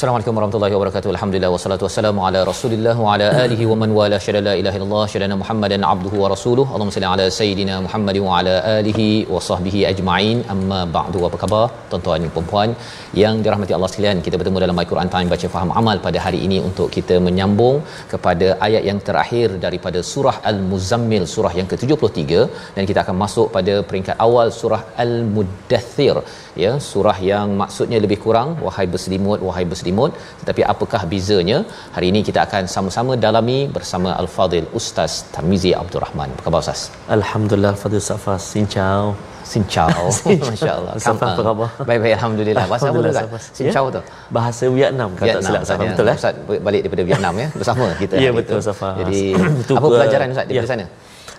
Assalamualaikum warahmatullahi wabarakatuh. Alhamdulillah wassalatu wassalamu ala Rasulillah wa ala alihi wa man wala syada la ilaha illallah syadana Muhammadan abduhu wa rasuluh. Allahumma salli ala sayidina Muhammad wa ala alihi wa sahbihi ajma'in. Amma ba'du. Apa khabar tuan-tuan dan puan-puan yang dirahmati Allah sekalian? Kita bertemu dalam Al-Quran Time baca faham amal pada hari ini untuk kita menyambung kepada ayat yang terakhir daripada surah Al-Muzammil surah yang ke-73 dan kita akan masuk pada peringkat awal surah Al-Muddathir ya surah yang maksudnya lebih kurang wahai berselimut wahai berselimut tetapi apakah bezanya? Hari ini kita akan sama-sama dalami bersama al-fadil ustaz Tamizi Abdul Rahman. Apa khabar ustaz? Alhamdulillah Fadil Safas Sincau Sincau masya-Allah apa khabar? Baik-baik alhamdulillah. Bahasa apa Safas. Sincau Ya? tu Bahasa Vietnam kata Vietnam, silap Ustaz, ya. betul eh? Ustaz balik daripada Vietnam ya? Bersama kita Ya, betul. Safas. jadi apa pelajaran ustaz daripada ya. sana?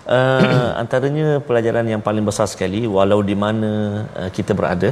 Uh, antaranya pelajaran yang paling besar sekali walau di mana uh, kita berada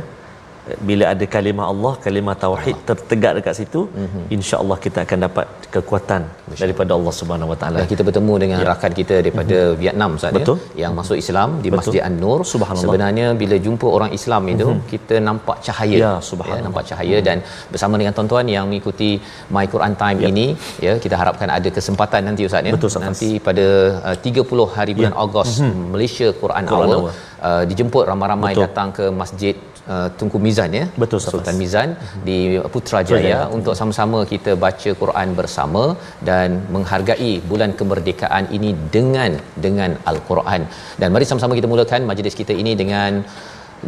bila ada kalimah Allah, kalimah tauhid tertegak dekat situ, mm-hmm. insya-Allah kita akan dapat kekuatan daripada Allah Subhanahu Wa Taala. dan kita bertemu dengan ya. rakan kita daripada mm-hmm. Vietnam Ustaz Betul. ya yang masuk Islam di Betul. Masjid An-Nur Subhanallah. sebenarnya bila jumpa orang Islam itu mm-hmm. kita nampak cahaya Ya, subhanallah. nampak cahaya dan bersama dengan tuan-tuan yang mengikuti My Quran Time ya. ini ya kita harapkan ada kesempatan nanti Ustaz ya Betul, nanti pada uh, 30 hari bulan ya. Ogos mm-hmm. Malaysia Quran, Quran Hour Hour. uh, dijemput ramai-ramai Betul. datang ke Masjid uh, Tunku Mizan ya Betul. Sultan Mizan di Putrajaya Putrajaya. untuk sama-sama kita baca Quran bersama dan menghargai bulan kemerdekaan ini dengan dengan al-Quran. Dan mari sama-sama kita mulakan majlis kita ini dengan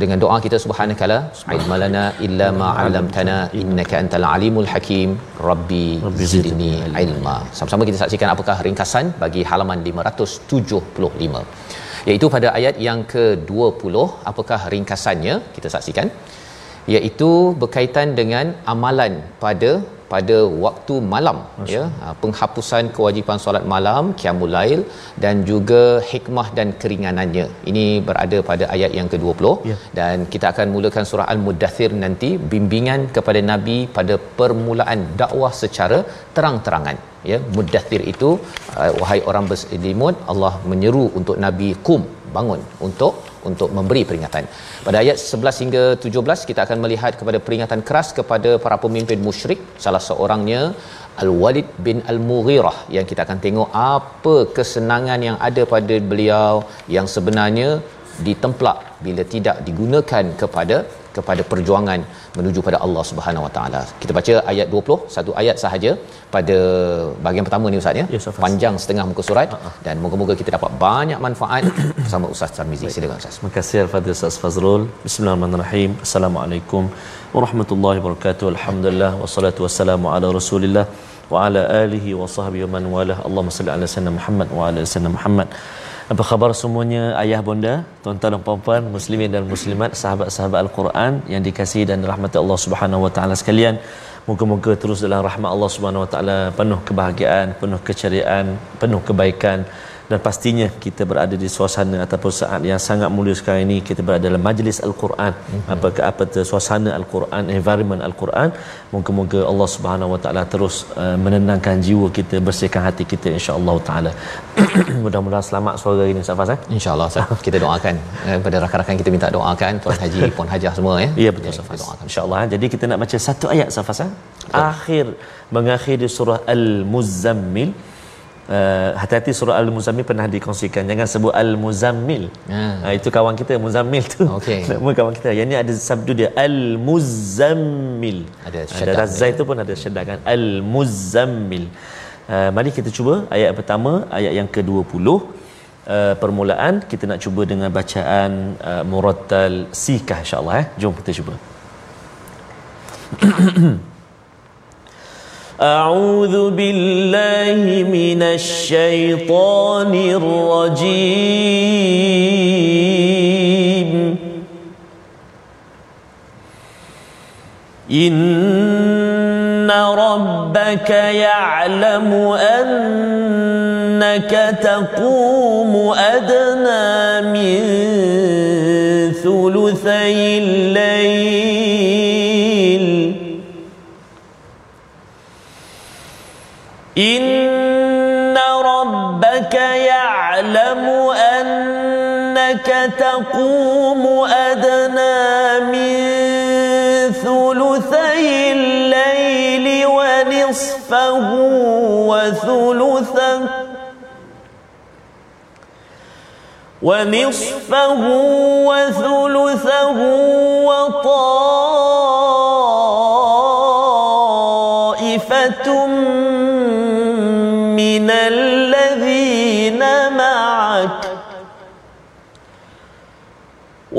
dengan doa kita subhanakala ilmalana illa ma 'allamtana innaka antal alimul hakim rabbi zidni ilma. Sama-sama kita saksikan apakah ringkasan bagi halaman 575 iaitu pada ayat yang ke-20 apakah ringkasannya? Kita saksikan. Iaitu berkaitan dengan amalan pada pada waktu malam Masya. ya ha, penghapusan kewajipan solat malam qiyamul lail dan juga hikmah dan keringanannya. Ini berada pada ayat yang ke-20 Ya. dan kita akan mulakan surah al-mudathir nanti bimbingan kepada nabi pada permulaan dakwah secara terang-terangan ya mudathir itu uh, wahai orang berselimut Allah menyeru untuk nabi kum bangun untuk untuk memberi peringatan. Pada ayat 11 hingga 17 kita akan melihat kepada peringatan keras kepada para pemimpin musyrik salah seorangnya Al-Walid bin Al-Mughirah yang kita akan tengok apa kesenangan yang ada pada beliau yang sebenarnya ditemplak bila tidak digunakan kepada kepada perjuangan menuju pada Allah Subhanahu Wa Taala. Kita baca ayat 20, satu ayat sahaja pada bahagian pertama ni ustaz ya. Ustaz. Panjang setengah muka surat dan moga-moga kita dapat banyak manfaat bersama Ustaz Tarmizi. Silakan ustaz. Terima kasih Al-Fadhil Ustaz Fazrul. Bismillahirrahmanirrahim. Assalamualaikum warahmatullahi wabarakatuh. Alhamdulillah wassalatu wassalamu ala Rasulillah wa ala alihi wa sahbihi wa man walah. Allahumma salli ala sayyidina Muhammad wa ala sayyidina Muhammad. Apa khabar semuanya ayah bonda, tuan-tuan dan puan-puan, muslimin dan muslimat, sahabat-sahabat Al-Quran yang dikasihi dan dirahmati Allah Subhanahu wa taala sekalian. Moga-moga terus dalam rahmat Allah Subhanahu wa taala penuh kebahagiaan, penuh keceriaan, penuh kebaikan dan pastinya kita berada di suasana ataupun saat yang sangat mulia sekarang ini kita berada dalam majlis al-Quran. Mm-hmm. apa ke apa tu suasana al-Quran environment al-Quran? Moga-moga Allah Subhanahu wa taala terus uh, menenangkan jiwa kita bersihkan hati kita insya-Allah taala. Mudah-mudahan selamat suara ini Safas eh? insya-Allah kita doakan eh, kepada rakan-rakan kita minta doakan tuan haji puan hajah semua ya. Ya betul Safas insya-Allah eh. jadi kita nak baca satu ayat Safas eh? Akhir mengakhiri surah al-muzammil Uh, hati-hati surah Al-Muzammil pernah dikongsikan jangan sebut Al-Muzammil. Ha. Uh, itu kawan kita Muzammil tu. Okey. Nama kawan kita. Yang ni ada sabdu dia Al-Muzammil. Ada syaddah. Ada razai tu pun ada syaddah kan. Al-Muzammil. Uh, mari kita cuba ayat pertama, ayat yang ke-20. Uh, permulaan kita nak cuba dengan bacaan uh, murattal sikah insya-Allah eh. Jom kita cuba. أعوذ بالله من الشيطان الرجيم. إن ربك يعلم أنك تقوم أدنى من ثلثي الليل إن ربك يعلم أنك تقوم أدنى من ثلثي الليل ونصفه وثلثه ونصفه وثلثه وطائفة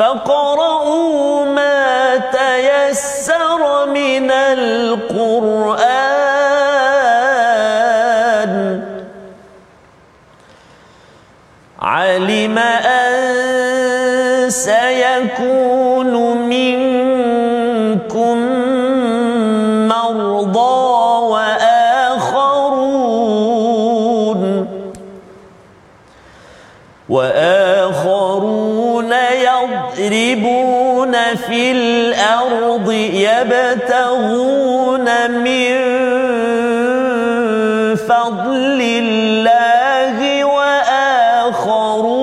فقرؤوا في الأرض يبتغون من فضل الله وآخرون.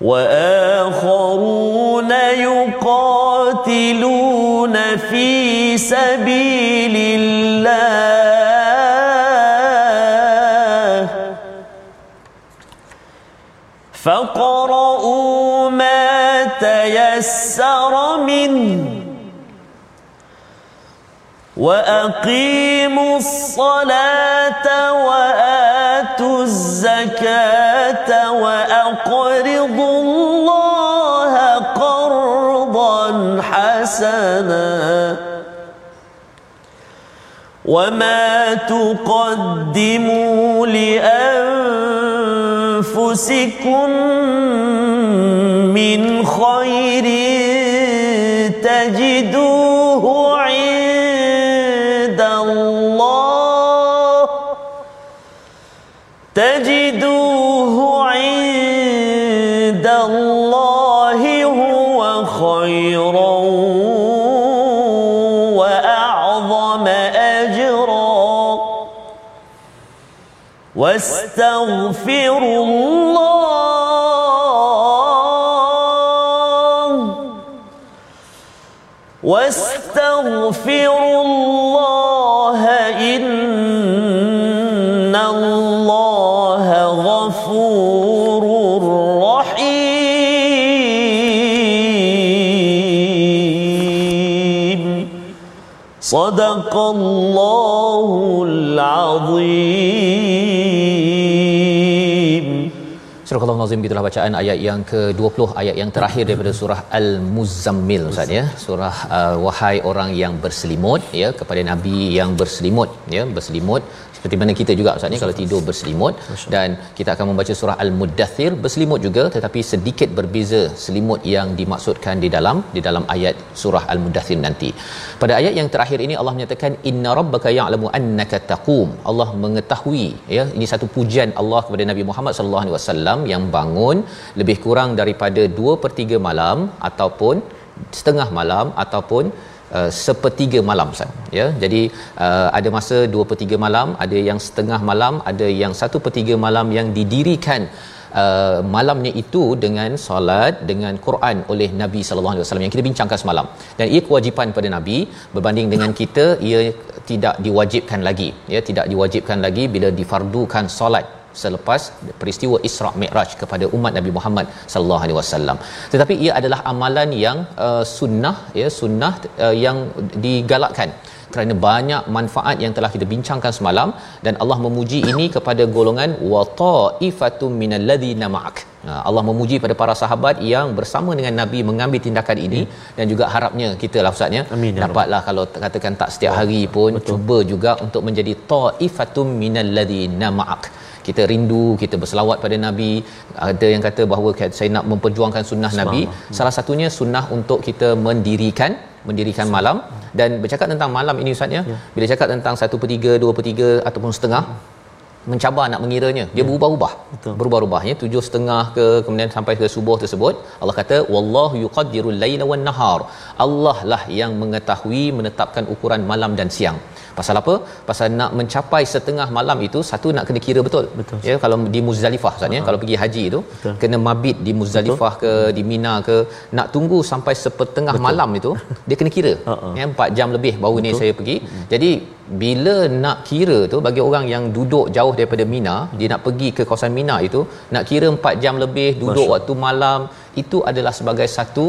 وآخرون يقاتلون في سبيل الله. فاقرؤوا ما تيسر منه وأقيموا الصلاة وآتوا الزكاة وأقرضوا الله قرضا حسنا وما تقدموا لأنفسكم أنفسكم من خير تجدون واستغفروا الله. واستغفروا الله. صدق الله العظيم Surah Al-Nazim gitulah bacaan ayat yang ke-20 ayat yang terakhir daripada surah Al-Muzammil Ustaz ya. Surah uh, wahai orang yang berselimut ya kepada nabi yang berselimut ya berselimut seperti mana kita juga Ustaz ni kalau tidur berselimut dan kita akan membaca surah Al-Muddathir berselimut juga tetapi sedikit berbeza selimut yang dimaksudkan di dalam di dalam ayat surah Al-Muddathir nanti. Pada ayat yang terakhir ini Allah menyatakan inna rabbaka ya'lamu annaka taqum. Allah mengetahui ya ini satu pujian Allah kepada Nabi Muhammad sallallahu alaihi wasallam yang bangun lebih kurang daripada 2/3 malam ataupun setengah malam ataupun uh, sepertiga malam Ustaz. Ya jadi uh, ada masa 2/3 malam ada yang setengah malam ada yang 1/3 malam yang didirikan Uh, malamnya itu dengan solat dengan Quran oleh Nabi sallallahu alaihi wasallam yang kita bincangkan semalam. Dan ia kewajipan pada Nabi berbanding dengan kita ia tidak diwajibkan lagi. Ya tidak diwajibkan lagi bila difardukan solat selepas peristiwa Isra Mi'raj kepada umat Nabi Muhammad sallallahu alaihi wasallam. Tetapi ia adalah amalan yang uh, sunnah ya sunnah uh, yang digalakkan kerana banyak manfaat yang telah kita bincangkan semalam dan Allah memuji ini kepada golongan wa ta'ifatum minal ladzina ma'ak. Allah memuji pada para sahabat yang bersama dengan Nabi mengambil tindakan ini hmm. dan juga harapnya kita lah Ustaz ya Amin, ya dapatlah kalau katakan tak setiap hari pun Betul. cuba juga untuk menjadi ta'ifatum minal ladzina ma'ak kita rindu kita berselawat pada nabi. Ada yang kata bahawa saya nak memperjuangkan sunnah nabi. Salah satunya sunnah untuk kita mendirikan mendirikan malam. Dan bercakap tentang malam ini ustaz ya? Bila cakap tentang 1/3 2/3 ataupun setengah mencabar nak mengiranya. Dia berubah-ubah. Betul. berubah-ubahnya tujuh setengah ke kemudian sampai ke subuh tersebut Allah kata wallahu yuqaddirul laila wan nahar. Allah lah yang mengetahui menetapkan ukuran malam dan siang. Pasal apa? Pasal nak mencapai setengah malam itu satu nak kena kira betul, Betul. ya kalau di Muzdalifah Ustaz ya kalau pergi haji itu Betul. kena mabit di Muzdalifah ke di Mina ke nak tunggu sampai sepertengah Betul. malam itu dia kena kira. Uh-uh. ya 4 jam lebih baru ni saya pergi. Jadi bila nak kira tu bagi orang yang duduk jauh daripada Mina dia nak pergi ke kawasan Mina itu nak kira 4 jam lebih duduk Masya. waktu malam itu adalah sebagai satu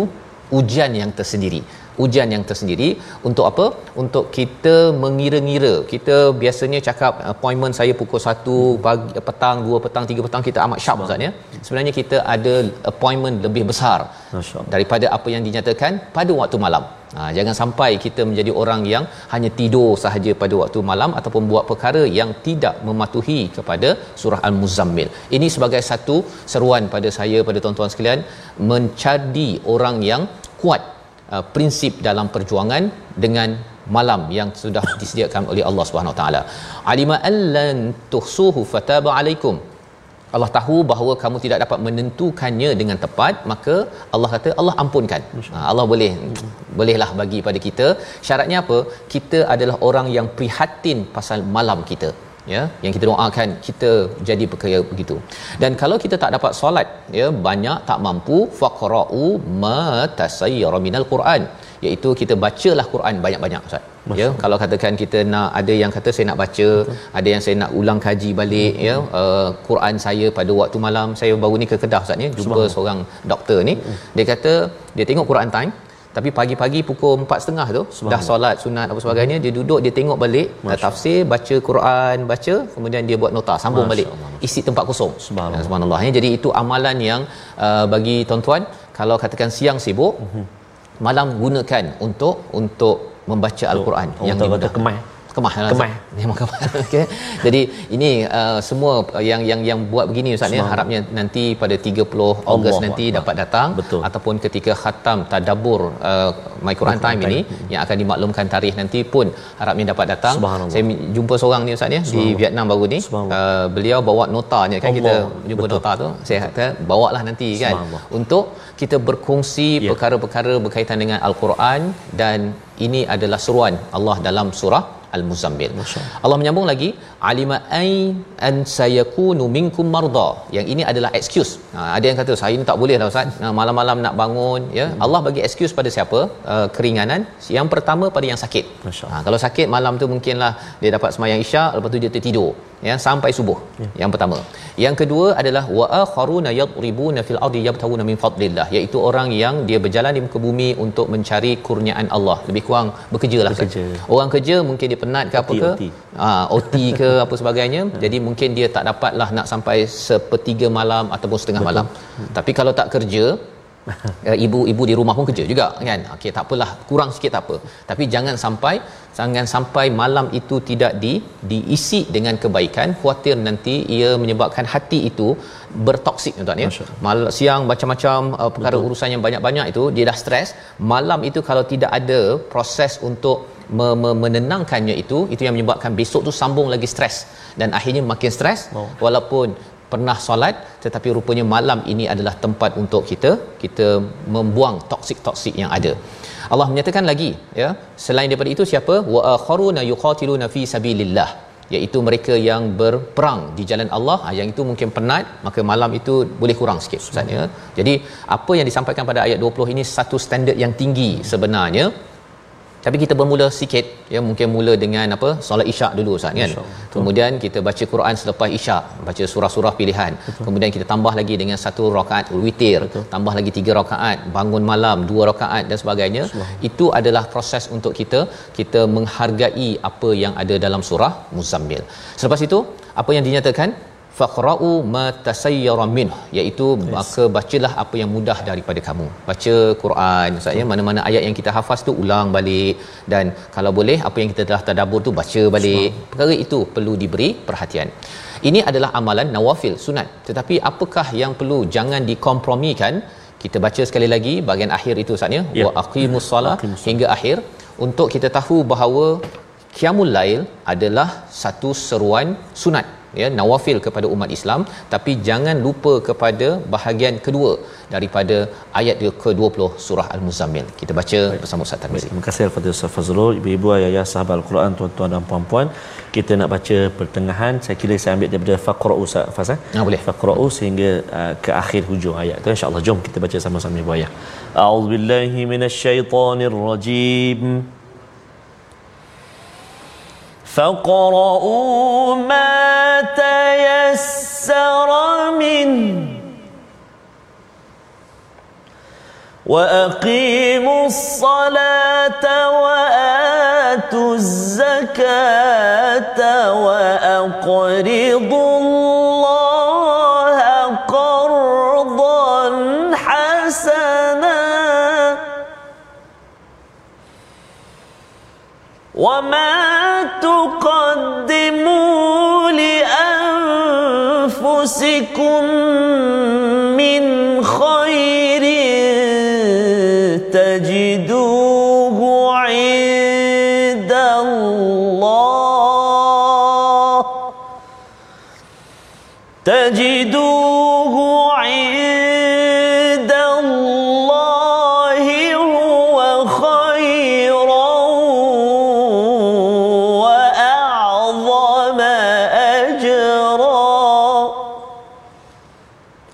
ujian yang tersendiri ujian yang tersendiri untuk apa untuk kita mengira-ngira kita biasanya cakap appointment saya pukul 1 pagi petang 2 petang 3 petang kita amat sharp Ustaz ya sebenarnya kita ada appointment lebih besar Masya-Allah. daripada apa yang dinyatakan pada waktu malam Ha, jangan sampai kita menjadi orang yang hanya tidur sahaja pada waktu malam ataupun buat perkara yang tidak mematuhi kepada surah Al-Muzammil. Ini sebagai satu seruan pada saya pada tuan-tuan sekalian mencari orang yang kuat uh, prinsip dalam perjuangan dengan malam yang sudah disediakan oleh Allah Subhanahu Taala. Alima allan tuhsuhu fataba alaikum. Allah tahu bahawa kamu tidak dapat menentukannya dengan tepat maka Allah kata Allah ampunkan. Ha, Allah boleh bolehlah bagi pada kita. Syaratnya apa? Kita adalah orang yang prihatin pasal malam kita ya yang kita doakan kita jadi perkaya begitu dan kalau kita tak dapat solat ya banyak tak mampu faqra'u ma tasayyara minal quran iaitu kita bacalah Quran banyak-banyak Ustaz. Ya, kalau katakan kita nak ada yang kata saya nak baca, Betul. ada yang saya nak ulang kaji balik Betul. ya uh, Quran saya pada waktu malam. Saya baru ni ke Kedah Ustaz ni jumpa seorang doktor ni. Dia kata dia tengok Quran time tapi pagi-pagi pukul 4.30 tu dah solat sunat apa sebagainya dia duduk dia tengok balik dah tafsir baca Quran baca kemudian dia buat nota sambung Masya balik. Allah. isi tempat kosong. Subhanallah. subhanallah. Ya jadi itu amalan yang uh, bagi tuan-tuan kalau katakan siang sibuk malam gunakan untuk untuk membaca al-Quran Orang yang tak kata kemah lah, Kemah. Memang kemah okey jadi ini uh, semua yang yang yang buat begini ustaz ya harapnya nanti pada 30 Ogos Allah nanti Allah. dapat datang Betul. ataupun ketika khatam tadabbur uh, my Quran time Time. ini yang akan dimaklumkan tarikh nanti pun harapnya dapat datang saya jumpa seorang ni ustaz ya di Vietnam baru ni uh, beliau bawa notanya kan kita Allah. jumpa Betul. nota tu saya kata bawalah nanti kan untuk kita berkongsi Ya. perkara-perkara berkaitan dengan al-Quran dan ini adalah seruan Allah dalam surah Al-Muzammil. Allah menyambung lagi alima ai an sayakunu minkum marda. Yang ini adalah excuse. Ha, ada yang kata saya ni tak boleh lah ustaz. Ha, malam-malam nak bangun ya. Hmm. Allah bagi excuse pada siapa? Uh, keringanan. Yang pertama pada yang sakit. Ha, kalau sakit malam tu mungkinlah dia dapat semayang isyak lepas tu dia tertidur ya sampai subuh ya. yang pertama. Yang kedua adalah wa akharuna yadribuna fil ardi yabtawuna min fadlillah iaitu orang yang dia berjalan di muka bumi untuk mencari kurniaan Allah. Lebih kurang bekerjalah Bekerja. orang kerja mungkin dia penat ke apa ke? OT. ah OT ke apa sebagainya. Jadi mungkin dia tak dapatlah nak sampai sepertiga malam ataupun setengah malam. Tapi kalau tak kerja ibu-ibu di rumah pun kerja juga kan? Okey tak apalah kurang sikit tak apa. Tapi jangan sampai jangan sampai malam itu tidak di diisi dengan kebaikan. Khuatir nanti ia menyebabkan hati itu bertoksik tuan ya. Mal, siang macam-macam uh, perkara Betul. urusan yang banyak-banyak itu dia dah stres. Malam itu kalau tidak ada proses untuk me- me- menenangkannya itu itu yang menyebabkan besok tu sambung lagi stres. Dan akhirnya makin stres. Oh. walaupun pernah solat tetapi rupanya malam ini adalah tempat untuk kita kita membuang toksik-toksik yang ada. Allah menyatakan lagi ya selain daripada itu siapa? Wa akharuna yuqatiluna fi sabilillah iaitu mereka yang berperang di jalan Allah. Ha, yang itu mungkin penat maka malam itu boleh kurang sikit ustaz ya. Jadi apa yang disampaikan pada ayat 20 ini satu standard yang tinggi sebenarnya tapi kita bermula sikit ya mungkin mula dengan apa solat isyak dulu ustaz kan. Betul. kemudian kita baca Quran selepas isyak baca surah-surah pilihan Betul. kemudian kita tambah lagi dengan satu rakaat witir Betul. tambah lagi tiga rakaat bangun malam dua rakaat dan sebagainya itu adalah proses untuk kita kita menghargai apa yang ada dalam surah muzammil selepas itu apa yang dinyatakan faqra'u ma tasayyara min iaitu yes. maka bacalah apa yang mudah daripada kamu. Baca Quran ustaz ya mana-mana ayat yang kita hafaz tu ulang balik. Dan kalau boleh apa yang kita telah tadabbur tu baca balik. Perkara itu perlu diberi perhatian. Ini adalah amalan nawafil sunat. Tetapi apakah yang perlu jangan dikompromikan? Kita baca sekali lagi bahagian akhir itu ustaz ya. Ya. wa aqimus solah hingga akhir. Untuk kita tahu bahawa qiyamul lail adalah satu seruan sunat ya nawafil kepada umat Islam tapi jangan lupa kepada bahagian kedua daripada ayat ke-20 surah al-muzammil kita baca bersama Ustaz Tarmizi Terima kasih Al-Fatihah Ustaz Fazrul, ibu-ibu, ayah-ayah, sahabat Al-Quran, tuan-tuan dan puan-puan. Kita nak baca pertengahan, saya kira saya ambil daripada Faqra'u Ustaz Faz. eh? Ah, boleh. Faqra'u sehingga uh, ke akhir hujung ayat tu insya-Allah. Jom kita baca sama-sama ibu ayah. A'udzubillahi minasyaitonirrajim. فاقرؤوا ما تيسر منه وأقيموا الصلاة وآتوا الزكاة وأقرضوا الله لأنفسكم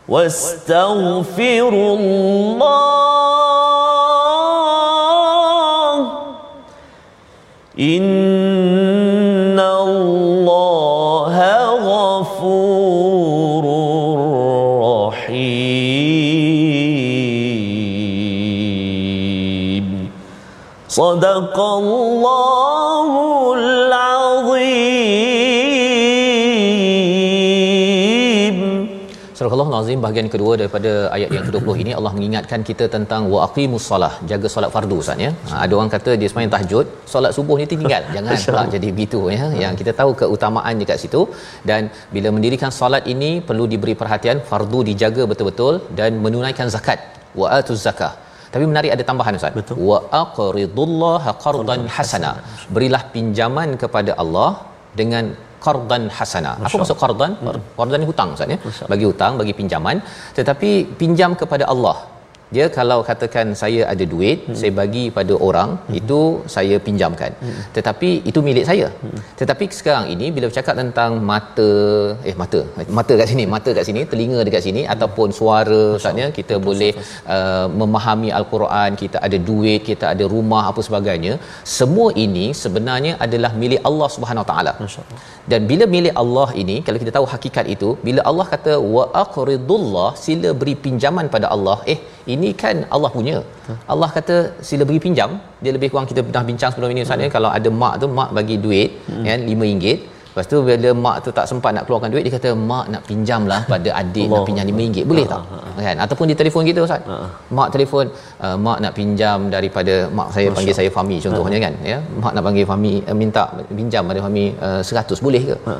واستغفروا الله. إن الله غفور رحيم. صدق الله Al-Azim bahagian kedua daripada ayat yang ke-20 ini Allah mengingatkan kita tentang wa aqimus solah jaga solat fardu Ustaz ya. Ha, ada orang kata dia sembahyang tahajud, solat subuh ni tinggal. Jangan pula jadi begitu ya. Yang kita tahu keutamaan dekat situ dan bila mendirikan solat ini perlu diberi perhatian fardu dijaga betul-betul dan menunaikan zakat wa atuz zakah. Tapi menarik ada tambahan Ustaz. Betul. Wa aqridullaha qardan hasana. Berilah pinjaman kepada Allah dengan qardan hasana. Apa maksud qardan? Qardan ni hutang Ustaz ya. Bagi hutang, bagi pinjaman. Tetapi pinjam kepada Allah dia kalau katakan saya ada duit hmm. saya bagi pada orang hmm. itu saya pinjamkan hmm. tetapi itu milik saya hmm. tetapi sekarang ini bila bercakap tentang mata eh mata mata kat sini mata kat sini telinga dekat sini hmm. ataupun suara maksudnya kita Betul, boleh uh, memahami al-Quran kita ada duit kita ada rumah apa sebagainya semua ini sebenarnya adalah milik Allah Subhanahu Wa Taala dan bila milik Allah ini kalau kita tahu hakikat itu bila Allah kata wa aqridullah sila beri pinjaman pada Allah eh ini kan Allah punya Allah kata sila beri pinjam dia lebih kurang kita pernah bincang sebelum ini Ustaz hmm. ya kalau ada mak tu mak bagi duit hmm. kan RM5 Lepas tu bila mak tu tak sempat nak keluarkan duit dia kata mak nak pinjam lah pada adik Allah. nak pinjam RM5 boleh tak? Ha, ha, ha. Kan? Ataupun di telefon kita Ustaz. Mak telefon uh, mak nak pinjam daripada mak saya Masya. panggil saya Fami contohnya kan ya. Mak nak panggil Fami uh, minta pinjam pada Fami uh, 100 boleh ke? Ha.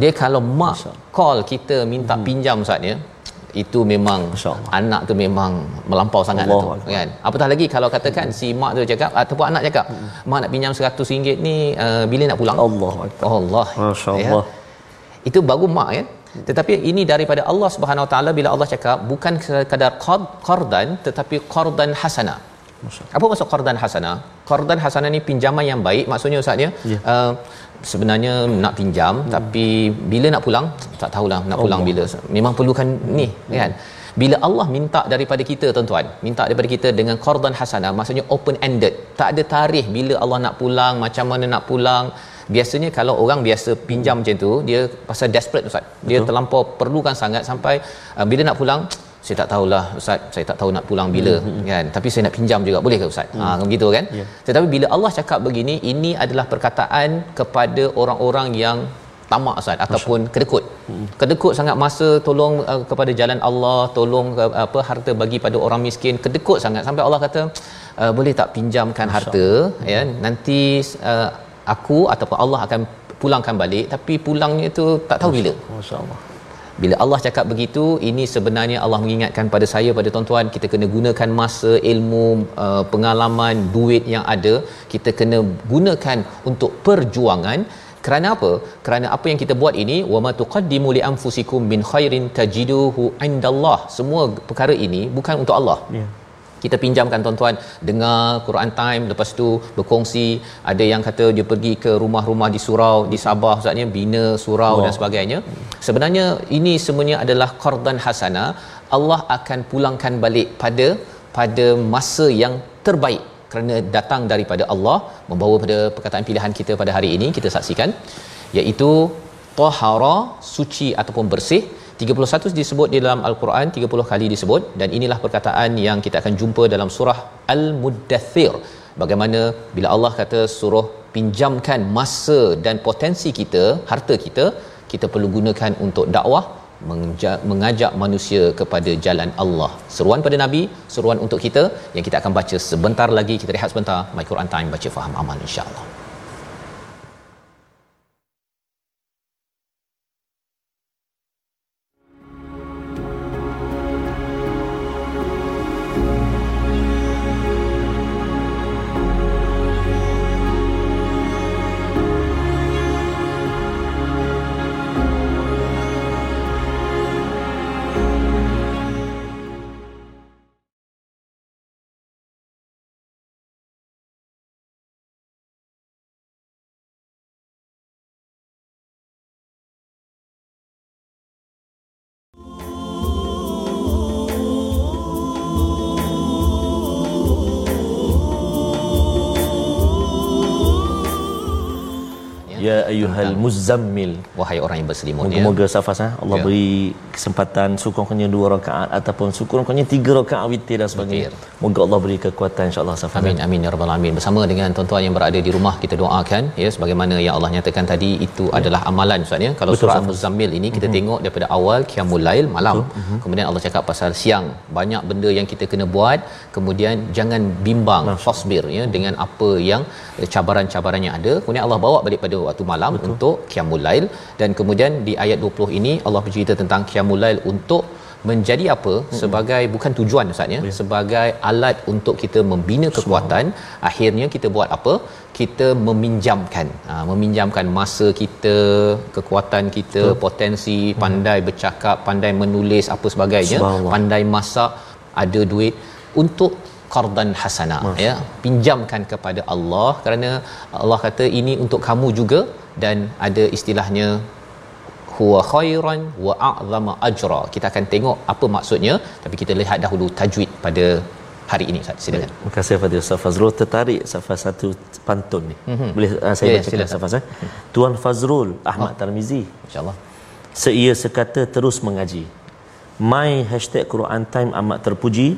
Dia kalau mak Masya. call kita minta hmm. pinjam Ustaz ya itu memang anak tu memang melampau sangat Allah lah tu kan? Apatah lagi kalau katakan hmm. si mak tu cakap ataupun anak cakap hmm. mak nak pinjam 100 ringgit ni uh, bila nak pulang? Allah Allah. Masyaallah. Ya. itu baru mak kan tetapi ini daripada Allah Subhanahu Wa Taala bila Allah cakap bukan sekadar qardan tetapi qardan hasana. Apa maksud qardan hasana? Qardan hasana ni pinjaman yang baik maksudnya ustaz ya? Yeah. uh, sebenarnya nak pinjam hmm. tapi bila nak pulang tak tahulah nak pulang Allah. bila memang perlukan ni hmm. kan bila Allah minta daripada kita tuan-tuan minta daripada kita dengan qardan hasanah maksudnya open ended tak ada tarikh bila Allah nak pulang macam mana nak pulang biasanya kalau orang biasa pinjam macam tu dia pasal desperate ustaz dia Betul. terlampau perlukan sangat sampai uh, bila nak pulang saya tak tahulah ustaz. Saya tak tahu nak pulang bila hmm. kan. Tapi saya nak pinjam juga. Boleh ke ustaz? Hmm. ha begitu kan? Yeah. tetapi bila Allah cakap begini ini adalah perkataan kepada orang-orang yang tamak ustaz ataupun kedekut. Hmm. kedekut sangat masa tolong uh, kepada jalan Allah tolong uh, apa harta bagi pada orang miskin. Kedekut sangat. Sampai Allah kata uh, boleh tak pinjamkan Masya harta? Hmm. ya nanti uh, aku ataupun Allah akan pulangkan balik. Tapi pulangnya itu tak tahu bila. Masyaallah bila Allah cakap begitu ini sebenarnya Allah mengingatkan pada saya pada tuan-tuan kita kena gunakan masa ilmu uh, pengalaman duit yang ada. Kita kena gunakan untuk perjuangan. Kerana apa? Kerana apa yang kita buat ini? Wama tuqaddimu li anfusikum min khairin tajiduhu indallah semua perkara ini bukan untuk Allah. Yeah kita pinjamkan tuan-tuan. Dengar Quran time. Lepas tu berkongsi. Ada yang kata dia pergi ke rumah-rumah di surau di Sabah ustaznya bina surau wow. dan sebagainya. Sebenarnya ini semuanya adalah qardan hasana. Allah akan pulangkan balik pada pada masa yang terbaik kerana datang daripada Allah membawa pada perkataan pilihan kita pada hari ini kita saksikan iaitu tahara suci ataupun bersih 31 disebut di dalam al-Quran 30 kali disebut dan inilah perkataan yang kita akan jumpa dalam surah Al-Muddathir bagaimana bila Allah kata suruh pinjamkan masa dan potensi kita harta kita kita perlu gunakan untuk dakwah mengajak manusia kepada jalan Allah. Seruan pada Nabi, seruan untuk kita yang kita akan baca sebentar lagi. Kita rehat sebentar. My Quran Time baca faham aman insya-Allah. Ya ayyuhal muzammil. Wahai orang yang berselimut ya. moga-moga safas eh? Allah ya. beri kesempatan sukurnya dua rakaat ataupun sukurnya tiga rakaat witir dan sebagainya. Moga Allah beri kekuatan insyaallah safas amin amin ya rabbal alamin. Bersama dengan tuan-tuan yang berada di rumah kita doakan ya sebagaimana yang Allah nyatakan tadi itu ya. adalah amalan ustaz ya. Kalau Betul, surah al-muzammil ini kita uh-huh. tengok daripada awal qiyamul lail malam. Uh-huh. kemudian Allah cakap pasal siang. Banyak benda yang kita kena buat. Kemudian jangan bimbang fasbir ya dengan apa yang cabaran-cabaran yang ada. Kemudian Allah bawa balik pada waktu malam Betul. untuk qiyamul lail dan kemudian di ayat 20 ini Allah bercerita tentang qiyamul lail untuk menjadi apa hmm. sebagai bukan tujuan ustaz ya yeah. sebagai alat untuk kita membina kekuatan Semua. akhirnya kita buat apa kita meminjamkan ha, meminjamkan masa kita kekuatan kita Betul. potensi hmm. pandai bercakap pandai menulis apa sebagainya pandai masak ada duit untuk qardan hasana ya pinjamkan kepada Allah kerana Allah kata ini untuk kamu juga dan ada istilahnya huwa khairan wa a'zama ajra kita akan tengok apa maksudnya tapi kita lihat dahulu tajwid pada hari ini Ustaz silakan Terima kasih kepada Ustaz Fazrul tertarik Safaz satu pantun ni. Mm-hmm. Boleh uh, saya Ya, yeah, bacakan silakan. Safaz eh? Tuan Fazrul Ahmad oh. Tarmizi insyaallah seia sekata terus mengaji. My hashtag Quran Time amat terpuji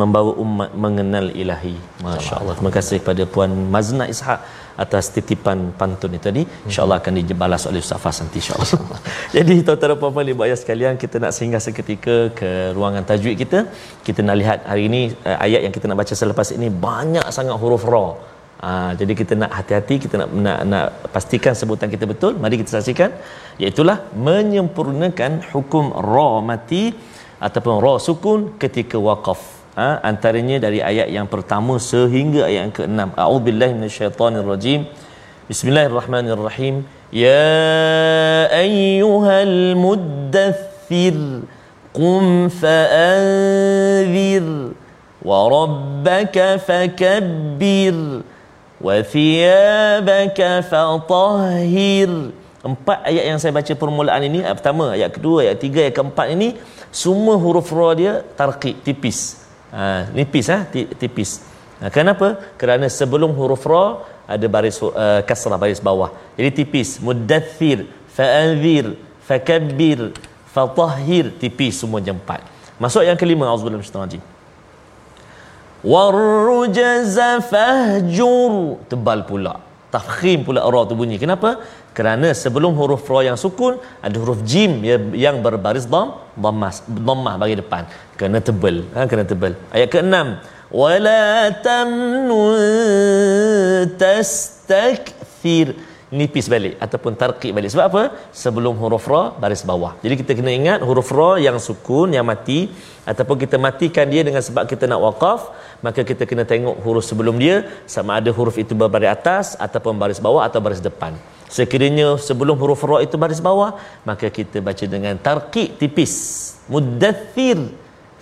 membawa umat mengenal ilahi. Masya Allah. Terima kasih kepada Puan Mazna Ishak atas titipan pantun itu tadi. InsyaAllah akan dibalas oleh Ustaz Fas nanti insyaAllah. Jadi tuan-tuan dan puan-puan ibu ayah sekalian, kita nak singgah seketika ke ruangan tajwid kita. Kita nak lihat hari ini uh, ayat yang kita nak baca selepas ini banyak sangat huruf ra. Uh, jadi kita nak hati-hati kita nak, nak nak pastikan sebutan kita betul mari kita saksikan iaitu menyempurnakan hukum ra mati ataupun ra sukun ketika waqaf ha, antaranya dari ayat yang pertama sehingga ayat yang ke-6 a'udzubillahi minasyaitonirrajim. Bismillahirrahmanirrahim. Ya ayyuhal muddaththir qum fa'anzir wa rabbaka fakabbir wa thiyabaka fatahhir. Empat ayat yang saya baca permulaan ini ayat pertama ayat kedua ayat tiga ayat keempat ini semua huruf ra dia tarqiq tipis ha, nipis ah ha, tipis ha, kenapa? Kerana sebelum huruf ra ada baris uh, kasrah baris bawah. Jadi tipis muddathir fa'anzir fakabbir fatahhir. Tipis semua empat. Masuk yang kelima auzubillahi minasyaitanir rajim warrujaza fahjur. Tebal pula tafkhim pula ra tu bunyi. Kenapa? Kerana sebelum huruf ra yang sukun ada huruf jim yang berbaris dam dhammah dhammah bagi depan. Kena tebal ha kena tebal. Ayat ke-6 wala tamnun tastakthir nipis balik ataupun tarqiq balik. Sebab apa? Sebelum huruf ra baris bawah. Jadi kita kena ingat huruf ra yang sukun yang mati ataupun kita matikan dia dengan sebab kita nak waqaf maka kita kena tengok huruf sebelum dia sama ada huruf itu berbaris atas ataupun baris bawah atau baris depan. Sekiranya sebelum huruf ra itu baris bawah maka kita baca dengan tarqiq tipis muddathir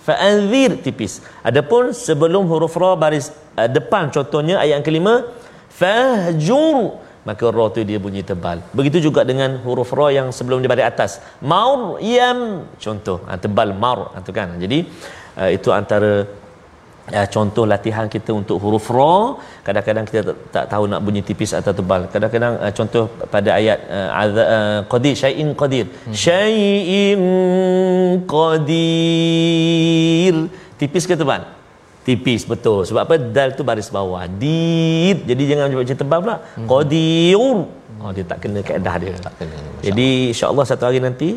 fa'anzir tipis. Adapun sebelum huruf ra baris uh, depan contohnya ayat yang kelima fahjur maka ra tu dia bunyi tebal. Begitu juga dengan huruf ra yang sebelum baris atas. Maryam contoh. Ha, tebal mar ha, tu kan. Jadi uh, itu antara uh, contoh latihan kita untuk huruf ra kadang-kadang kita tak, tak tahu nak bunyi tipis atau tebal. Kadang-kadang uh, contoh pada ayat uh, uh, qadir. Syai'in qadir. Hmm. syai'in qadir. Tipis ke tebal tipis betul. Sebab apa? Dal tu baris bawah. Dir jadi jangan baca tebal pula. Hmm. qadir. Oh dia tak kena kaedah dia. Tak kena jadi insyaallah satu hari nanti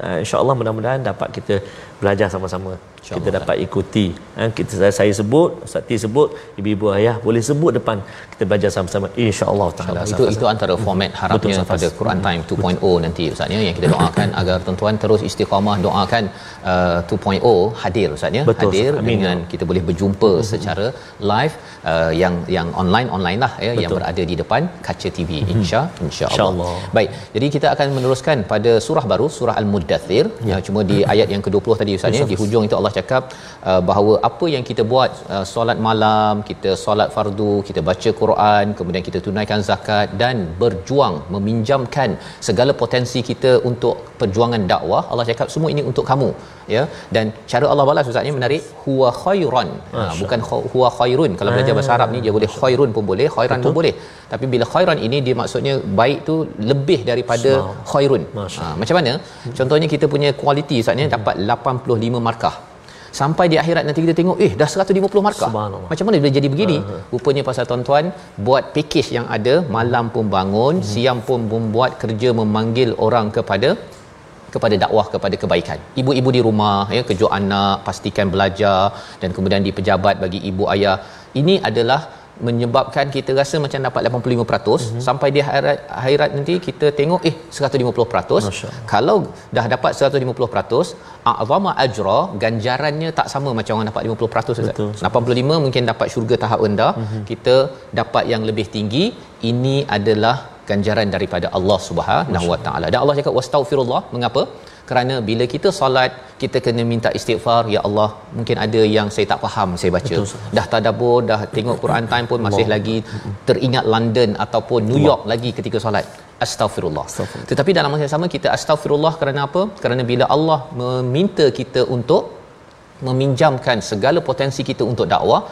uh, insyaallah mudah-mudahan dapat kita belajar sama-sama kita dapat ikuti. Ha, kita saya, saya sebut Ustaz T sebut ibu-ibu ayah boleh sebut depan. Kita belajar sama-sama. Insyaallah taala itu itu antara format harapnya Betul, pada Quran Time 2.0 nanti ustaz ya yang kita doakan agar tuan-tuan terus istiqamah doakan uh, 2.0 hadir ustaz ya. Betul, hadir Amin. dengan kita boleh berjumpa hmm. secara live uh, yang yang online online lah ya Betul. yang berada di depan kaca TV insya insyaallah InsyaAllah. baik jadi kita akan meneruskan pada surah baru surah al-muddathir. Ya. uh, cuma di ayat yang ke-20 tadi ustaz ya di hujung itu Allah cakap uh, bahawa apa yang kita buat uh, solat malam kita solat fardu kita baca Quran kemudian kita tunaikan zakat dan berjuang meminjamkan segala potensi kita untuk perjuangan dakwah Allah cakap semua ini untuk kamu ya. Dan cara Allah balas ustaz ni menarik huwa khairan. Ha, bukan huwa khairun. Kalau belajar bahasa Arab ni dia boleh khairun pun boleh khairan pun boleh. Tapi bila khairan ini dia maksudnya baik tu lebih daripada khairun. Ha, macam mana? Contohnya kita punya kualiti ni dapat 85 markah sampai di akhirat nanti kita tengok eh dah 150 markah macam mana boleh jadi begini uh-huh. rupanya pasal tuan-tuan buat package yang ada malam pun bangun uh-huh. siang pun membuat kerja memanggil orang kepada kepada dakwah kepada kebaikan. Ibu-ibu di rumah ya kejut anak, pastikan belajar dan kemudian di pejabat bagi ibu ayah. Ini adalah menyebabkan kita rasa macam dapat 85% mm-hmm. sampai di akhirat, akhirat nanti kita tengok eh 150%. Kalau dah dapat 150%, a'zama ajra ganjarannya tak sama macam orang dapat 50% Betul. 85 mungkin dapat syurga tahap rendah, mm-hmm. kita dapat yang lebih tinggi. Ini adalah ganjaran daripada Allah Subhanahu Wa Taala. Dan Allah cakap wastaghfirullah. Mengapa? Kerana bila kita solat kita kena minta istighfar ya Allah mungkin ada yang saya tak faham saya baca. Betul, dah tadabbur dah tengok Quran time pun masih Allah. lagi teringat London ataupun New York lagi ketika solat. Astagfirullah Astaghfirullah. tetapi dalam masa yang sama kita astagfirullah kerana apa? Kerana bila Allah meminta kita untuk meminjamkan segala potensi kita untuk dakwah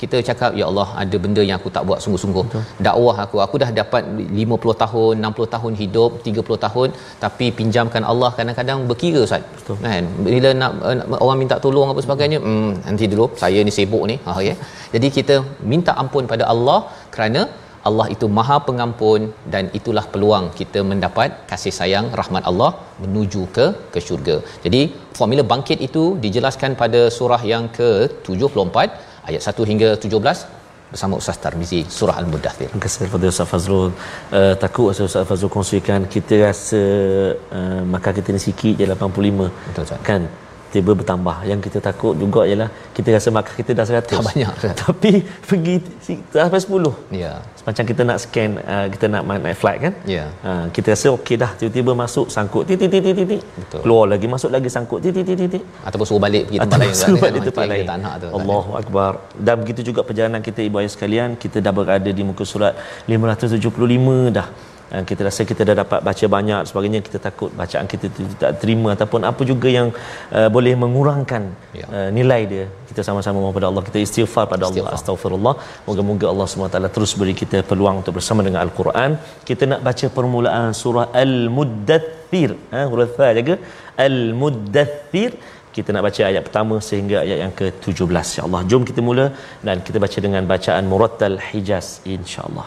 kita cakap ya Allah ada benda yang aku tak buat sungguh-sungguh. Dakwah aku aku dah dapat 50 tahun 60 tahun hidup 30 tahun tapi pinjamkan Allah kadang-kadang berkira Ustaz. Betul. kan? Bila nak, nak orang minta tolong apa sebagainya hmm, nanti dulu saya ni sibuk ni. Ha ya. Jadi kita minta ampun pada Allah kerana Allah itu Maha Pengampun dan itulah peluang kita mendapat kasih sayang rahmat Allah menuju ke ke syurga. Jadi formula bangkit itu dijelaskan pada surah yang ke-74 ayat 1 hingga 17 bersama Ustaz Tarmizi surah Al-Mudaththir. Terima kasih kepada Ustaz Fazrul. Uh, takut Ustaz Fazrul kongsikan kita rasa uh, maka kita ni sikit je 85. Betul, Ustaz. Kan? Tiba bertambah. Yang kita takut juga ialah kita rasa maka kita dah 100. Tak banyak, Ustaz. Tapi pergi sampai 10. Ya. Macam kita nak scan uh, kita nak naik flight kan? Ya. Uh, kita rasa okey dah tiba-tiba masuk sangkut titik titik titik. Betul. Keluar lagi masuk lagi sangkut titik titik titik. Ataupun suruh balik pergi tempat lain suruh balik kan? tempat lain. tak nak tu. Allahu Akbar. Dan begitu juga perjalanan kita ibu ayah sekalian, kita dah berada di muka surat 575 dah. Dan kita rasa kita dah dapat baca banyak sebagainya kita takut bacaan kita tu tak terima ataupun apa juga yang uh, boleh mengurangkan Ya. uh, nilai dia. Kita sama-sama mohon pada Allah kita istighfar pada Allah. Istighfar. astagfirullah moga-moga Allah SWT terus beri kita peluang untuk bersama dengan al-Quran. Kita nak baca permulaan surah al-muddathir ha huruf fa jaga. Al-muddathir kita nak baca ayat pertama sehingga ayat yang ke-17 insya-Allah jom kita mula dan kita baca dengan bacaan murattal hijaz insya-Allah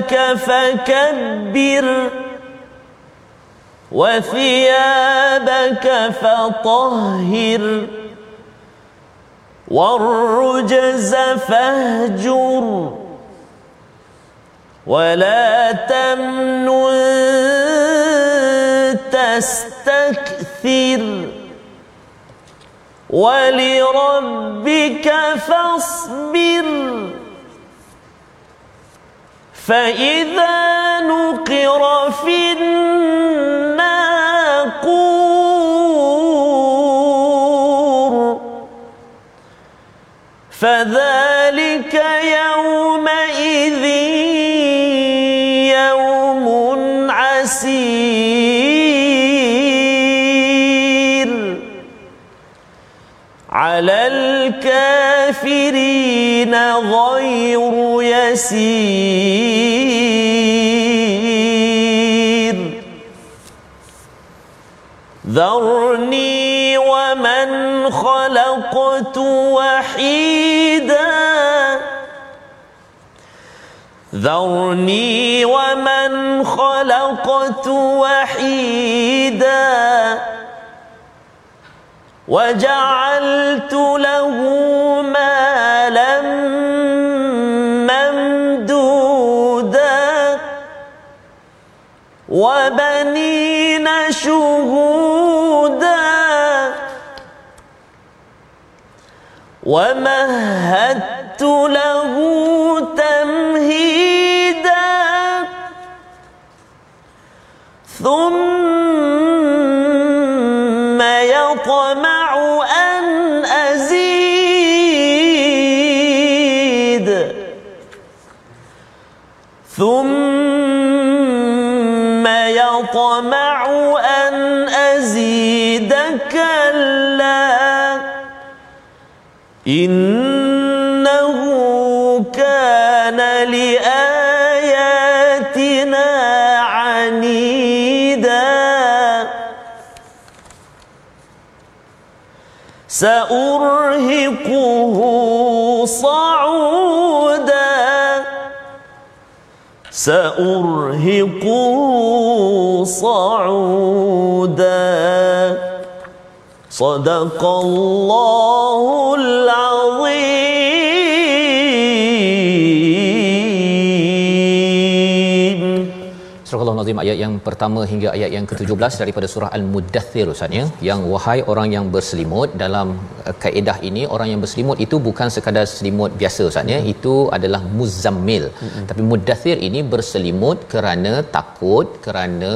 وربك فكبر وثيابك فطهر والرجز فاهجر ولا تمنن تستكثر ولربك فاصبر فإذا نقر في الناقور فذلك يومئذ يوم عسير على الكافرين غير يسير. ذرني ومن خلقت وحيدا. ذرني ومن خلقت وحيدا. وجعلت له مالا وبنين شهودا ومهدت له تمهيدا ثم إنه كان لآياتنا عنيدا. سأرهقه صعودا. سأرهقه صعودا. صدق الله العظيم Surah Al-Nazim ayat yang pertama hingga ayat yang ke-17 daripada surah Al-Muddathir Ustaz ya yang wahai orang yang berselimut dalam uh, kaedah ini orang yang berselimut itu bukan sekadar selimut biasa Ustaz ya hmm. itu adalah muzammil hmm. tapi muddathir ini berselimut kerana takut kerana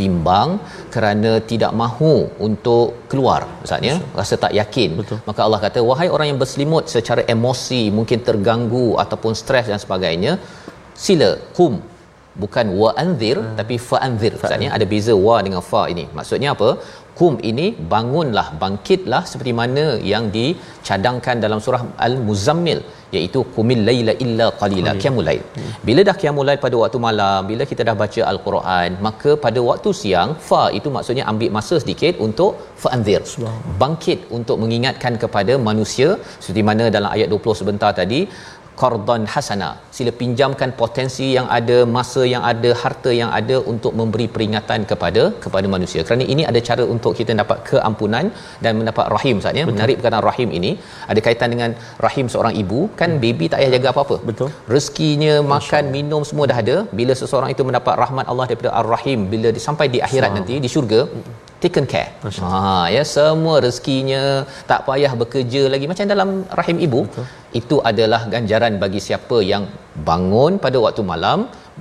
bimbang kerana tidak mahu untuk keluar Ustaz ya rasa tak yakin Betul. maka Allah kata wahai orang yang berselimut secara emosi mungkin terganggu ataupun stres dan sebagainya sila kum bukan wa anzir hmm. tapi fa anzir maksudnya ada beza wa dengan fa ini. Maksudnya apa? Kum ini bangunlah bangkitlah seperti mana yang dicadangkan dalam surah al-muzammil iaitu qumil laila illa qalila qiyamul lail. Hmm. bila dah qiyamul lail pada waktu malam bila kita dah baca al-Quran maka pada waktu siang fa itu maksudnya ambil masa sedikit untuk fa anzir. Bangkit untuk mengingatkan kepada manusia seperti mana dalam ayat 20 sebentar tadi qardan hasana. Sila pinjamkan potensi yang ada masa yang ada harta yang ada untuk memberi peringatan kepada kepada manusia. Kerana ini ada cara untuk kita dapat keampunan dan mendapat rahim saatnya menarik perkataan rahim ini. Ada kaitan dengan rahim seorang ibu. Kan hmm. baby tak payah jaga apa-apa. Betul. Rezekinya makan minum semua dah ada. Bila seseorang itu mendapat rahmat Allah daripada ar-rahim bila sampai di akhirat Sama. nanti di syurga taken care. Ha ya semua rezekinya tak payah bekerja lagi macam dalam rahim ibu. Betul. Itu adalah ganjaran bagi siapa yang bangun pada waktu malam,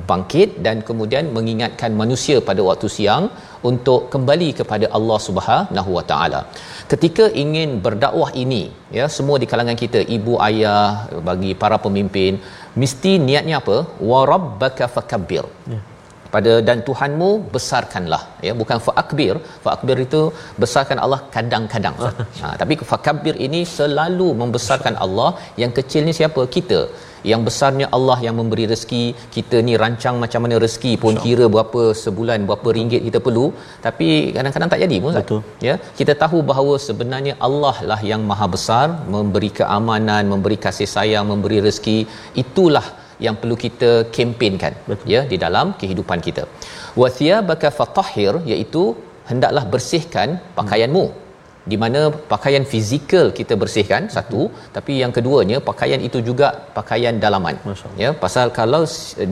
bangkit dan kemudian mengingatkan manusia pada waktu siang untuk kembali kepada Allah Subhanahu Wa Taala. Ketika ingin berdakwah ini, ya semua di kalangan kita, ibu ayah bagi para pemimpin mesti niatnya apa? Wa rabbaka fakabbir. Ya pada dan Tuhanmu besarkanlah. Ya bukan faakbir. Faakbir itu besarkan Allah kadang-kadang ha, tapi fakabir ini selalu membesarkan Allah. Yang kecil ni siapa? Kita. Yang besarnya Allah yang memberi rezeki. Kita ni rancang macam mana rezeki pun kira berapa sebulan berapa ringgit kita perlu. Tapi kadang-kadang tak jadi pun betul. Ya kita tahu bahawa sebenarnya Allah lah yang maha besar memberi keamanan memberi kasih sayang memberi rezeki. Itulah yang perlu kita kempenkan Betul. ya di dalam kehidupan kita. Wa thiyabaka fatahhir iaitu hendaklah bersihkan pakaianmu. Hmm di mana pakaian fizikal kita bersihkan satu. Tapi yang keduanya pakaian itu juga pakaian dalaman. Ya pasal kalau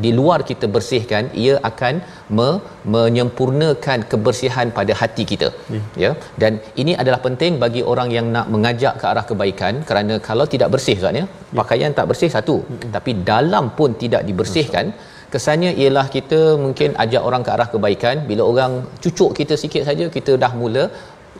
di luar kita bersihkan ia akan me- menyempurnakan kebersihan pada hati kita. Ya. ya dan ini adalah penting bagi orang yang nak mengajak ke arah kebaikan kerana kalau tidak bersih Ustaz ya pakaian tak bersih satu. Hmm. tapi dalam pun tidak dibersihkan kesannya ialah kita mungkin ajak orang ke arah kebaikan. Bila orang cucuk kita sikit saja kita dah mula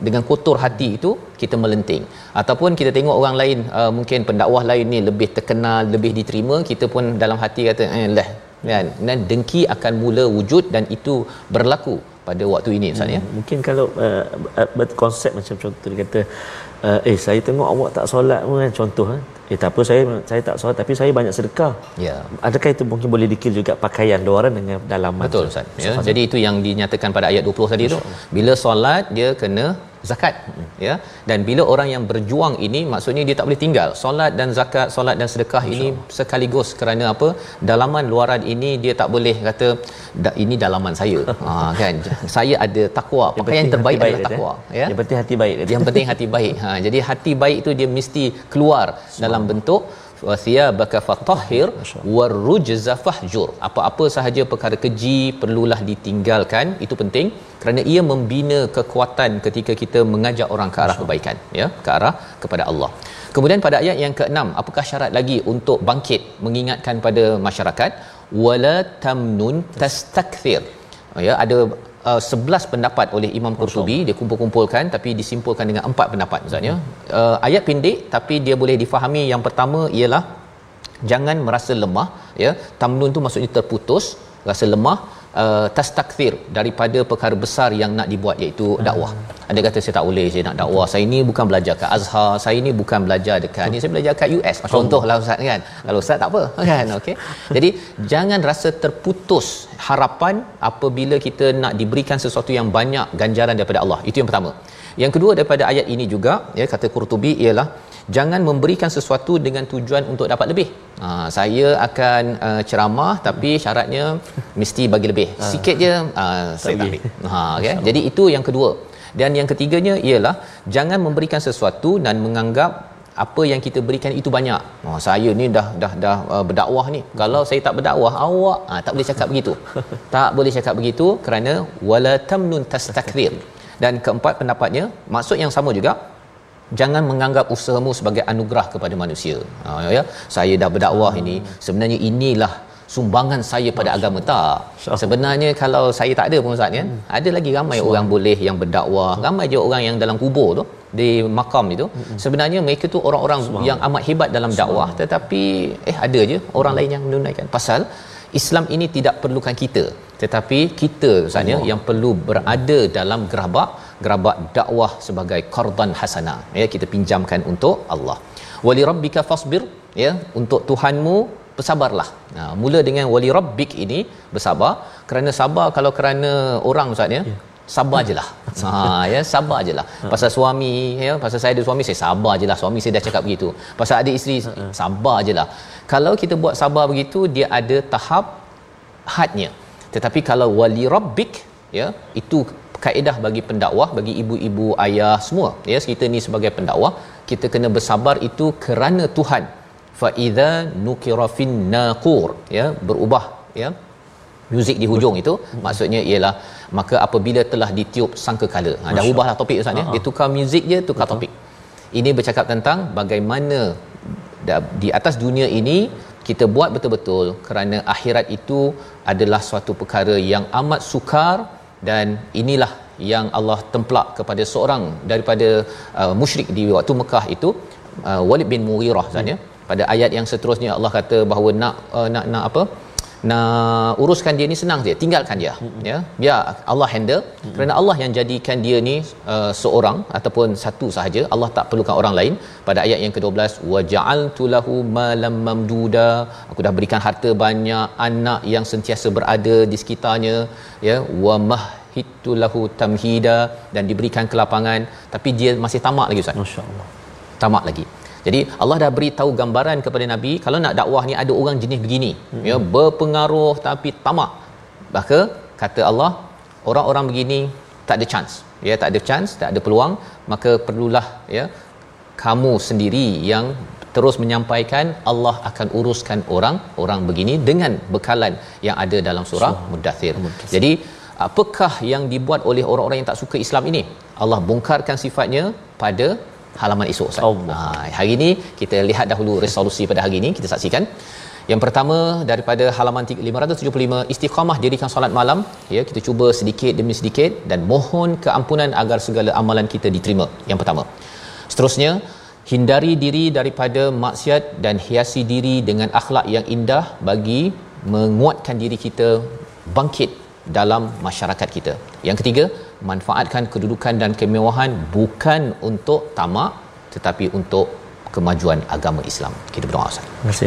dengan kotor hati itu kita melenting ataupun kita tengok orang lain uh, mungkin pendakwah lain ni lebih terkenal lebih diterima kita pun dalam hati kata eh lah kan dan dengki akan mula wujud dan itu berlaku pada waktu ini Ustaz ya. Hmm, mungkin kalau uh, uh, konsep macam contoh dia kata uh, eh saya tengok awak tak solat pun kan contoh eh. Eh tak apa saya saya tak solat tapi saya banyak sedekah. Ya. Adakah itu mungkin boleh dikil juga pakaian dua orang dengan dalaman. Betul Ustaz. Ya. Jadi itu yang dinyatakan pada ayat 20 tadi tu. Bila solat dia kena zakat. Ya? Dan bila orang yang berjuang ini maksudnya dia tak boleh tinggal. Solat dan zakat solat dan sedekah ini sekaligus kerana apa? Dalaman luaran ini dia tak boleh kata ini dalaman saya. Ha kan? Saya ada takwa pakaian yang terbaik adalah eh? takwa ya? Yang penting hati baik yang penting hati baik. Ha jadi hati baik itu dia mesti keluar dalam bentuk wasiyabaka fatahhir warujza fahjur. Apa-apa sahaja perkara keji perlulah ditinggalkan. Itu penting kerana ia membina kekuatan ketika kita mengajak orang ke arah kebaikan ya ke arah kepada Allah. Kemudian pada ayat yang ke-6 apakah syarat lagi untuk bangkit mengingatkan pada masyarakat? Wala tamnun tastakthir. Ya ada uh, 11 pendapat oleh Imam Qurtubi. Dia kumpul-kumpulkan tapi disimpulkan dengan empat pendapat misalnya hmm. uh, ayat pendek tapi dia boleh difahami. Yang pertama ialah jangan merasa lemah ya. Tamnun tu maksudnya terputus rasa lemah uh, tastakthir daripada perkara besar yang nak dibuat iaitu dakwah. Hmm. Ada kata saya tak boleh saya nak dakwah. Saya ini bukan belajar kat Azhar, saya ini bukan belajar dekat ni saya belajar kat US. Contohlah ustaz kan. Kalau ustaz tak apa kan. Okey. Jadi jangan rasa terputus harapan apabila kita nak diberikan sesuatu yang banyak ganjaran daripada Allah. Itu yang pertama. Yang kedua daripada ayat ini juga ya kata Qurtubi ialah jangan memberikan sesuatu dengan tujuan untuk dapat lebih ha, saya akan uh, ceramah tapi syaratnya mesti bagi lebih Ah. sikit je uh, saya tak ambil ha okay? jadi itu yang kedua dan yang ketiganya ialah jangan memberikan sesuatu dan menganggap apa yang kita berikan itu banyak. Oh, saya ni dah dah dah uh, berdakwah ni. Kalau saya tak berdakwah, awak ah, tak boleh cakap begitu. tak boleh cakap begitu kerana wala tamnun tastakthir. Dan keempat pendapatnya, maksud yang sama juga jangan menganggap usahamu sebagai anugerah kepada manusia. Ha, ya, saya dah berdakwah ini, sebenarnya inilah sumbangan saya pada agama. Tak. Sebenarnya kalau saya tak ada pun Ustaz kan, ada lagi ramai orang boleh yang berdakwah, ramai je orang yang dalam kubur tu di makam itu. Sebenarnya mereka tu orang-orang yang amat hebat dalam dakwah. Tetapi eh ada je orang lain yang menunaikan. Pasal Islam ini tidak perlukan kita. Tetapi kita sebenarnya yang perlu berada dalam gerabak gerabak dakwah sebagai qardan hasanah ya kita pinjamkan untuk Allah. Wali rabbika fasbir ya untuk Tuhanmu bersabarlah. Nah, mula dengan wali rabbik ini bersabar. Kerana sabar kalau kerana orang ustaz ya. Sabar je lah ha, ya, Sabar je lah Pasal suami ya, Pasal saya ada suami Saya sabar je lah Suami saya dah cakap begitu. Pasal ada isteri Sabar je lah Kalau kita buat sabar begitu Dia ada tahap Hadnya. Tetapi kalau wali rabbik ya, Itu kaedah bagi pendakwah Bagi ibu-ibu ayah semua. Ya, Kita ni sebagai pendakwah Kita kena bersabar itu Kerana Tuhan. Fa'idha nukirafin naqur. Ya, Berubah ya, muzik di hujung itu maksudnya ialah maka apabila telah ditiup sangkakala ha, dah ubahlah topik ustaz ya. Dia tukar muzik je tukar topik. Ini bercakap tentang bagaimana di atas dunia ini kita buat betul-betul kerana akhirat itu adalah suatu perkara yang amat sukar dan inilah yang Allah templak kepada seorang daripada uh, musyrik di waktu Mekah itu uh, Walid bin Mughirah ya. Pada ayat yang seterusnya Allah kata bahawa nak uh, nak nak apa nak uruskan dia ni senang je. Tinggalkan dia. Mm-hmm. ya? Biar Allah handle. Mm-hmm. kerana Allah yang jadikan dia ni uh, seorang ataupun satu sahaja Allah tak perlukan orang lain. Pada ayat yang ke-12 wa ja'altu lahu malam mamduda. Aku dah berikan harta banyak anak yang sentiasa berada di sekitarnya ya. Wa mahhitu lahu tamhida. Dan diberikan kelapangan tapi dia masih tamak lagi ustaz. Masya-Allah. tamak lagi jadi Allah dah beri tahu gambaran kepada Nabi kalau nak dakwah ni ada orang jenis begini hmm. ya berpengaruh tapi tamak. Maka kata Allah orang-orang begini tak ada chance. Ya tak ada chance, tak ada peluang, maka perlulah ya kamu sendiri yang terus menyampaikan Allah akan uruskan orang orang begini dengan bekalan yang ada dalam surah Mudathir. Jadi apakah yang dibuat oleh orang-orang yang tak suka Islam ini? Allah bongkarkan sifatnya pada halaman esok Ustaz. Allah. Ha, hari ini kita lihat dahulu resolusi pada hari ini kita saksikan. Yang pertama daripada halaman 575 istiqamah dirikan solat malam ya kita cuba sedikit demi sedikit dan mohon keampunan agar segala amalan kita diterima. Yang pertama. Seterusnya hindari diri daripada maksiat dan hiasi diri dengan akhlak yang indah bagi menguatkan diri kita bangkit dalam masyarakat kita. Yang ketiga, manfaatkan kedudukan dan kemewahan bukan untuk tamak tetapi untuk kemajuan agama Islam. Kita berdoa Ustaz. Terima kasih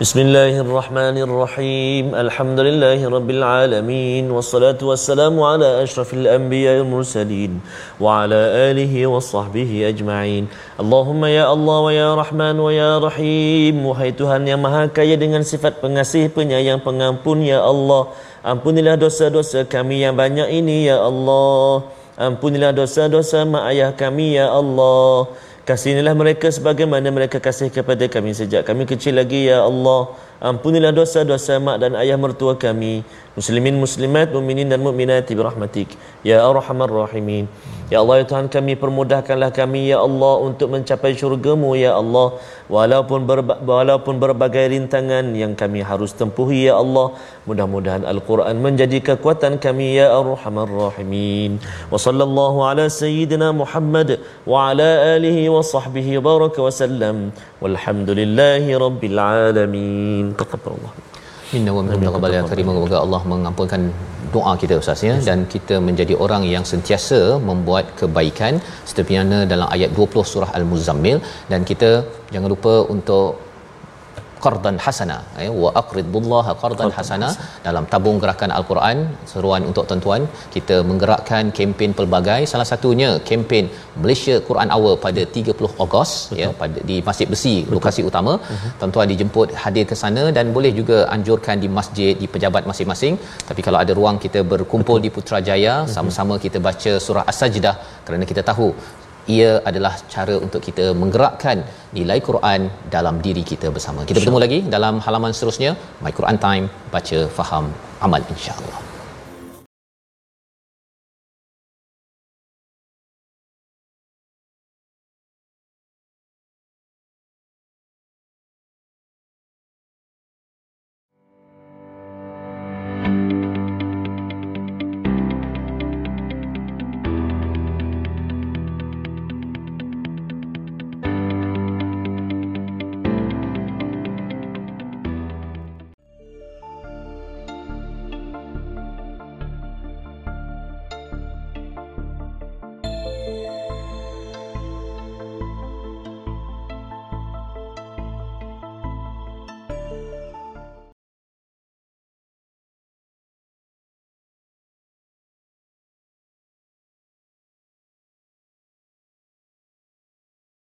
A'udzubillahi minasyaitonirrajim. Bismillahirrahmanirrahim. Alhamdulillahirabbil alamin wassalatu wassalamu ala asyrafil anbiya'il mursalin wa ala alihi washabbihi ajma'in. Allahumma ya Allah wa ya Rahman wa ya Rahim. Wahai Tuhan yang Maha Kaya dengan sifat pengasih, penyayang, pengampun ya Allah. Ampunilah dosa-dosa kami yang banyak ini ya Allah. Ampunilah dosa-dosa mak ayah kami ya Allah. Kasihanilah mereka sebagaimana mereka kasih kepada kami sejak kami kecil lagi ya Allah. Ampunilah dosa-dosa mak dan ayah mertua kami. Muslimin muslimat mukminin dan mukminat bi rahmatik ya arhamar rahimin. Ya Allah ya Tuhan kami permudahkanlah kami ya Allah untuk mencapai syurga-Mu ya Allah walaupun berba- walaupun berbagai rintangan yang kami harus tempuhi ya Allah. Mudah-mudahan Al-Quran menjadi kekuatan kami ya arhamar rahimin. Wa sallallahu ala sayyidina Muhammad wa ala alihi wa sahbihi baraka wa sallam. Walhamdulillahi rabbil alamin. Taqabbalallah. Minna wa minkum taqabbal ya karim semoga Allah mengampunkan doa kita Ustaz ya. Dan kita menjadi orang yang sentiasa membuat kebaikan seperti mana dalam ayat 20 surah Al-Muzammil. Dan kita jangan lupa untuk qardan hasana ya wa aqridullaha qardan hasana dalam tabung gerakan al-Quran seruan untuk tuan-tuan kita menggerakkan kempen pelbagai salah satunya kempen Malaysia Quran Hour pada 30 Ogos ya pada di Masjid Besi Betul. lokasi utama uh-huh. tuan-tuan dijemput hadir ke sana dan boleh juga anjurkan di masjid di pejabat masing-masing tapi kalau ada ruang kita berkumpul Betul. di Putrajaya uh-huh. sama-sama kita baca surah As-Sajdah kerana kita tahu ia adalah cara untuk kita menggerakkan nilai Quran dalam diri kita bersama. Kita bertemu lagi dalam halaman seterusnya My Quran Time baca faham amal insya-Allah.